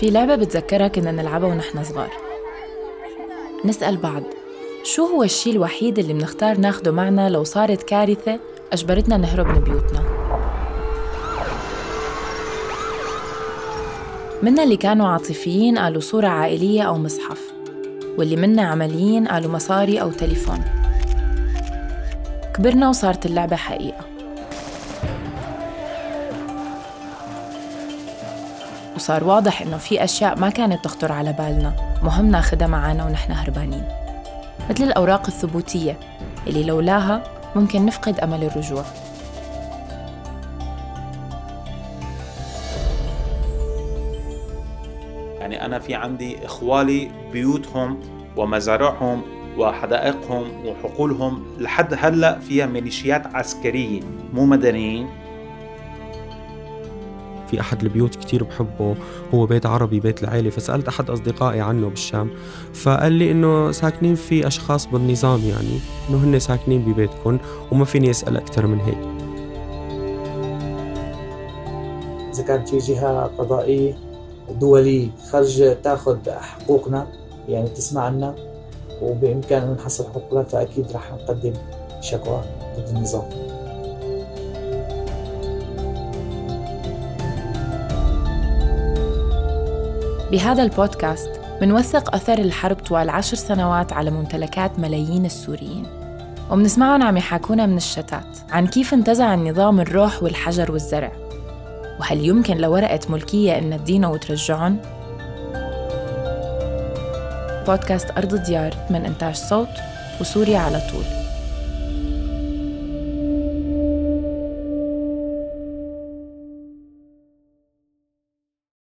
في لعبة بتذكرها كنا نلعبها ونحن صغار. نسأل بعض شو هو الشيء الوحيد اللي بنختار ناخده معنا لو صارت كارثة أجبرتنا نهرب من بيوتنا؟ منا اللي كانوا عاطفيين قالوا صورة عائلية أو مصحف واللي منا عمليين قالوا مصاري أو تليفون. كبرنا وصارت اللعبة حقيقة. وصار واضح إنه في أشياء ما كانت تخطر على بالنا. مهم ناخدها معانا ونحن هربانين. مثل الأوراق الثبوتية اللي لولاها ممكن نفقد أمل الرجوع. يعني أنا في عندي إخوالي بيوتهم ومزارعهم وحدائقهم وحقولهم لحد هلأ فيها ميليشيات عسكرية مو مدنيين. في أحد البيوت كتير بحبه هو بيت عربي بيت العيلة فسألت أحد أصدقائي عنه بالشام فقال لي إنه ساكنين في أشخاص بالنظام يعني إنه هن ساكنين ببيتكم وما فيني أسأل أكثر من هيك. إذا كانت في جهة قضائية دولية خرج تأخذ حقوقنا يعني تسمع عنا وبإمكاننا نحصل حقوقنا فأكيد رح نقدم شكوى ضد النظام. بهذا البودكاست منوثق أثر الحرب طوال عشر سنوات على ممتلكات ملايين السوريين. ومنسمعهم عم يحاكونا من الشتات عن كيف انتزع النظام الروح والحجر والزرع. وهل يمكن لورقة ملكية إن تدينا وترجعهم؟ بودكاست أرض ديار من إنتاج صوت وسوريا على طول.